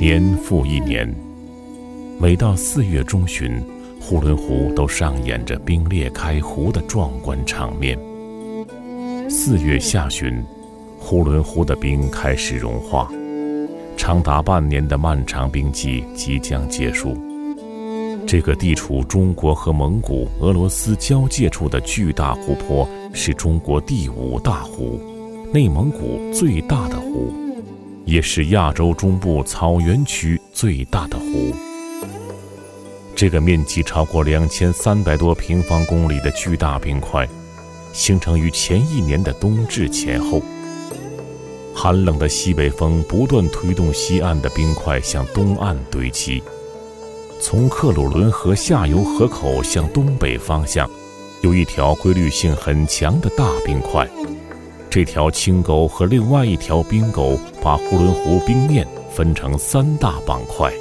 年复一年，每到四月中旬，呼伦湖都上演着冰裂开湖的壮观场面。四月下旬，呼伦湖的冰开始融化，长达半年的漫长冰季即将结束。这个地处中国和蒙古、俄罗斯交界处的巨大湖泊，是中国第五大湖，内蒙古最大的湖。也是亚洲中部草原区最大的湖。这个面积超过两千三百多平方公里的巨大冰块，形成于前一年的冬至前后。寒冷的西北风不断推动西岸的冰块向东岸堆积。从克鲁伦河下游河口向东北方向，有一条规律性很强的大冰块。这条青沟和另外一条冰沟把呼伦湖冰面分成三大板块。